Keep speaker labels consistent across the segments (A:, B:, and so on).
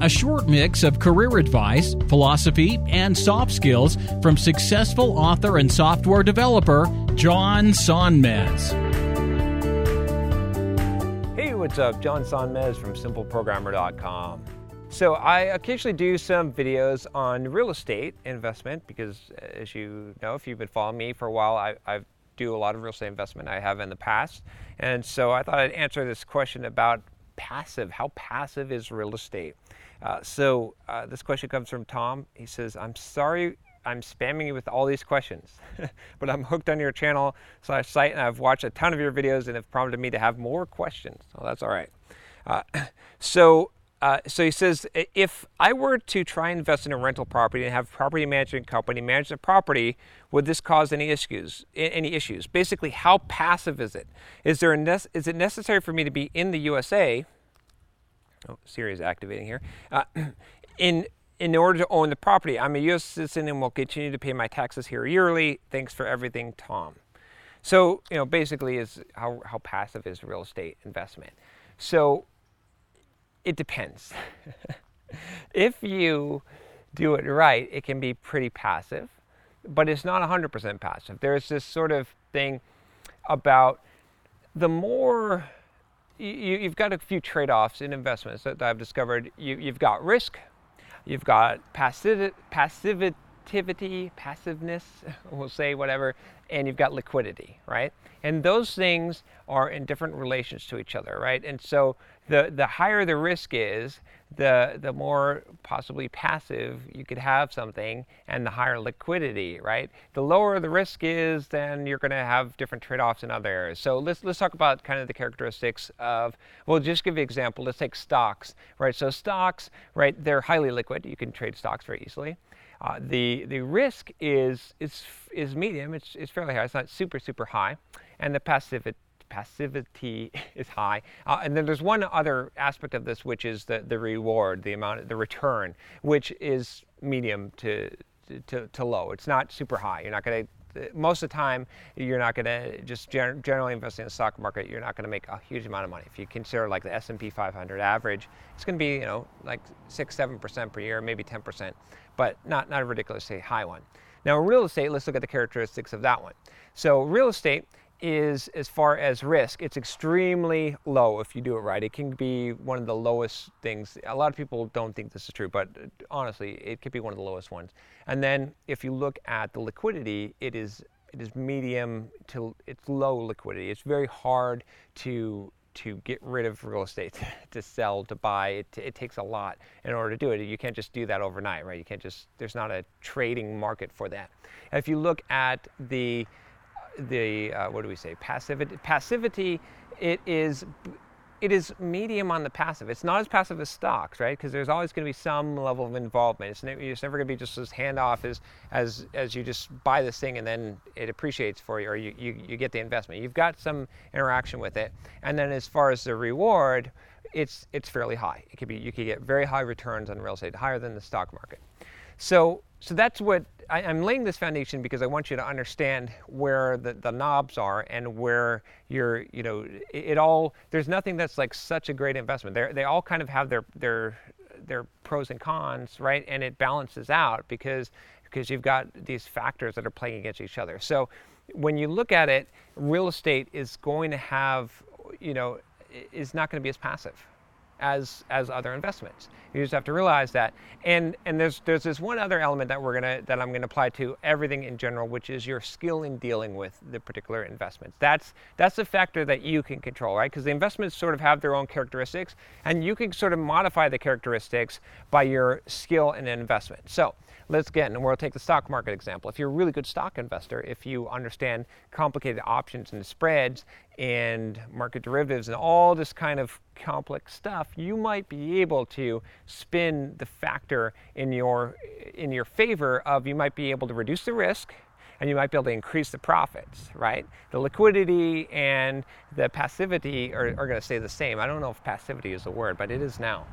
A: a short mix of career advice, philosophy, and soft skills from successful author and software developer John Sonmez.
B: Hey, what's up? John Sonmez from simpleprogrammer.com. So, I occasionally do some videos on real estate investment because, uh, as you know, if you've been following me for a while, I, I do a lot of real estate investment. I have in the past. And so, I thought I'd answer this question about passive. How passive is real estate? Uh, so, uh, this question comes from Tom. He says, I'm sorry I'm spamming you with all these questions, but I'm hooked on your channel slash site and I've watched a ton of your videos and have prompted me to have more questions. So that's all right. Uh, so, uh, so he says, if I were to try and invest in a rental property and have a property management company manage the property, would this cause any issues? Any issues? Basically, how passive is it? Is there a ne- is it necessary for me to be in the USA? Oh, Siri is activating here. Uh, in in order to own the property, I'm a U.S. citizen and will continue to pay my taxes here yearly. Thanks for everything, Tom. So, you know, basically, is how, how passive is real estate investment? So, it depends. if you do it right, it can be pretty passive, but it's not 100% passive. There's this sort of thing about the more you, have got a few trade offs in investments that I've discovered. You, you've got risk, You've got passiv- passivity, passiveness, we'll say whatever, and you've got liquidity, right? And those things are in different relations to each other, right? And so the, the higher the risk is, the, the more possibly passive you could have something and the higher liquidity, right? The lower the risk is, then you're going to have different trade-offs in other areas. So let's, let's talk about kind of the characteristics of, well, just give an example. Let's take stocks, right? So stocks, right, they're highly liquid. You can trade stocks very easily. Uh, the, the risk is, is, is medium, it's, it's fairly high. It's not super, super high. And the passivity passivity is high. Uh, and then there's one other aspect of this, which is the, the reward, the amount, the return, which is medium to, to, to low. It's not super high. You're not going to most of the time you're not going to just generally investing in the stock market you're not going to make a huge amount of money if you consider like the s&p 500 average it's going to be you know like 6 7% per year maybe 10% but not, not a ridiculously high one now real estate let's look at the characteristics of that one so real estate is as far as risk, it's extremely low if you do it right. It can be one of the lowest things. A lot of people don't think this is true, but uh, honestly, it could be one of the lowest ones. And then if you look at the liquidity, it is it is medium to it's low liquidity. It's very hard to to get rid of real estate, to sell, to buy. It, it takes a lot in order to do it. You can't just do that overnight, right? You can't just, there's not a trading market for that. If you look at the the uh, what do we say passivity passivity it is it is medium on the passive. It's not as passive as stocks right? Because there's always going to be some level of involvement. It's, ne- it's never going to be just as handoff as as as you just buy this thing and then it appreciates for you or you, you you get the investment. You've got some interaction with it. And then as far as the reward it's it's fairly high. It could be you could get very high returns on real estate higher than the stock market so so that's what I, am laying this foundation because I want you to understand where the, the knobs are and where you're, you know, it, it all, there's nothing that's like such a great investment. they they all kind of have their, their, their pros and cons, right? And it balances out because, because you've got these factors that are playing against each other. So when you look at it, real estate is going to have, you know, is not going to be as passive, as as other investments. You just have to realize that. And and there's there's this one other element that we're gonna that I'm gonna apply to everything in general, which is your skill in dealing with the particular investments. That's that's a factor that you can control, right? Because the investments sort of have their own characteristics, and you can sort of modify the characteristics by your skill in an investment. So let's get and we'll take the stock market example. If you're a really good stock investor, if you understand complicated options and spreads, and market derivatives and all this kind of complex stuff, you might be able to spin the factor in your in your favor of you might be able to reduce the risk and you might be able to increase the profits, right? The liquidity and the passivity are, are going to stay the same. I don't know if passivity is a word, but it is now.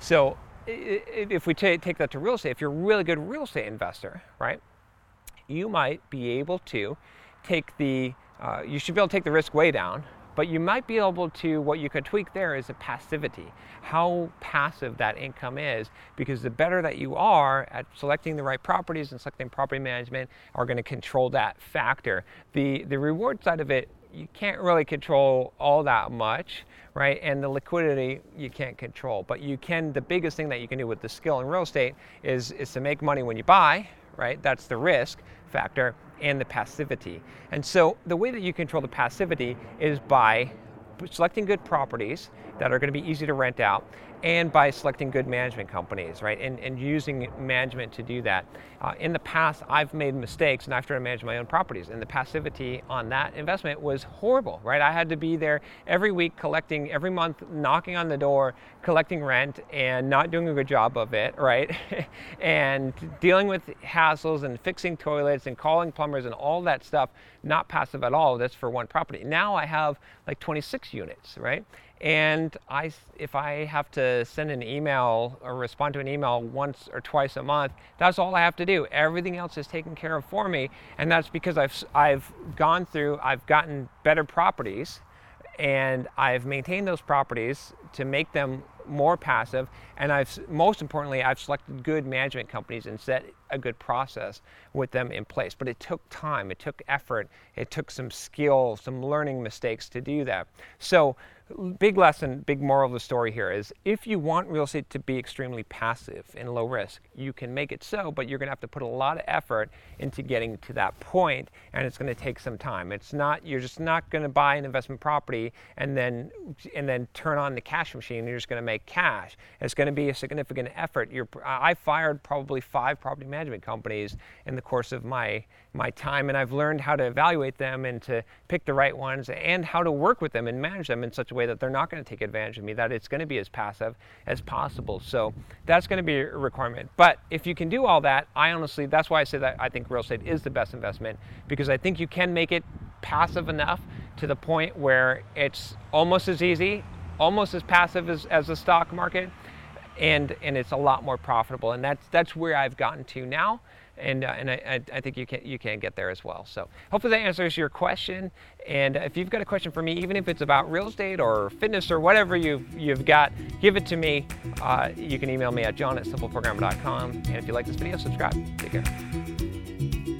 B: So if we take that to real estate, if you're a really good real estate investor, right, you might be able to take the, uh, you should be able to take the risk way down, but you might be able to, what you could tweak there is a passivity, how passive that income is, because the better that you are at selecting the right properties and selecting property management are going to control that factor. The, the reward side of it, you can't really control all that much, right? And the liquidity you can't control, but you can, the biggest thing that you can do with the skill in real estate is, is to make money when you buy, right? That's the risk factor and the passivity. And so the way that you control the passivity is by selecting good properties that are going to be easy to rent out and by selecting good management companies, right? And, and using management to do that. Uh, in the past, I've made mistakes and I've tried to manage my own properties, and the passivity on that investment was horrible, right? I had to be there every week collecting, every month, knocking on the door, collecting rent, and not doing a good job of it, right? and dealing with hassles and fixing toilets and calling plumbers and all that stuff, not passive at all. That's for one property. Now I have like 26 units, right? And I, if I have to send an email or respond to an email once or twice a month, that's all I have to do. Everything else is taken care of for me, and that's because I've I've gone through, I've gotten better properties, and I've maintained those properties to make them more passive. And I've most importantly, I've selected good management companies and set a good process with them in place. But it took time, it took effort, it took some skill, some learning mistakes to do that. So big lesson, big moral of the story here is if you want real estate to be extremely passive and low risk, you can make it so, but you're going to have to put a lot of effort into getting to that point and it's going to take some time. It's not you're just not going to buy an investment property and then and then turn on the cash machine you're just going to make cash. It's going to be a significant effort. You're, I fired probably five property management companies in the course of my my time and I've learned how to evaluate them and to pick the right ones and how to work with them and manage them in such a way that they're not going to take advantage of me, that it's going to be as passive as possible. So that's going to be a requirement. But if you can do all that, I honestly, that's why I say that I think real estate is the best investment because I think you can make it passive enough to the point where it's almost as easy, almost as passive as, as the stock market, and, and it's a lot more profitable. And that's, that's where I've gotten to now and, uh, and I, I, think you can, you can get there as well. So hopefully that answers your question. And if you've got a question for me, even if it's about real estate or fitness or whatever you've, you've got, give it to me. Uh, you can email me at john at simpleprogrammer.com. And if you like this video, subscribe. Take care.